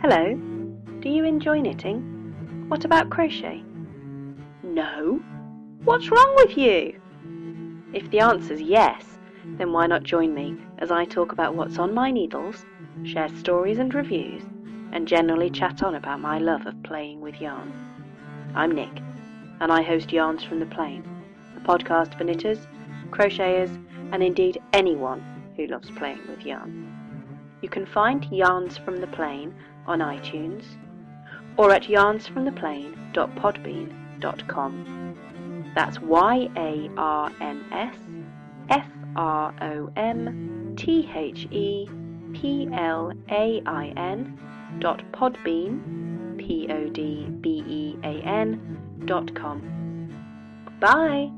Hello. Do you enjoy knitting? What about crochet? No. What's wrong with you? If the answer's yes, then why not join me as I talk about what's on my needles, share stories and reviews, and generally chat on about my love of playing with yarn. I'm Nick, and I host Yarns from the Plain, a podcast for knitters, crocheters, and indeed anyone who loves playing with yarn. You can find Yarns from the Plain on iTunes or at yarnsfromtheplain.podbean.com. That's Y A R N S F R O M T H E P L A I N dot podbean P O D B E A N dot com. Bye.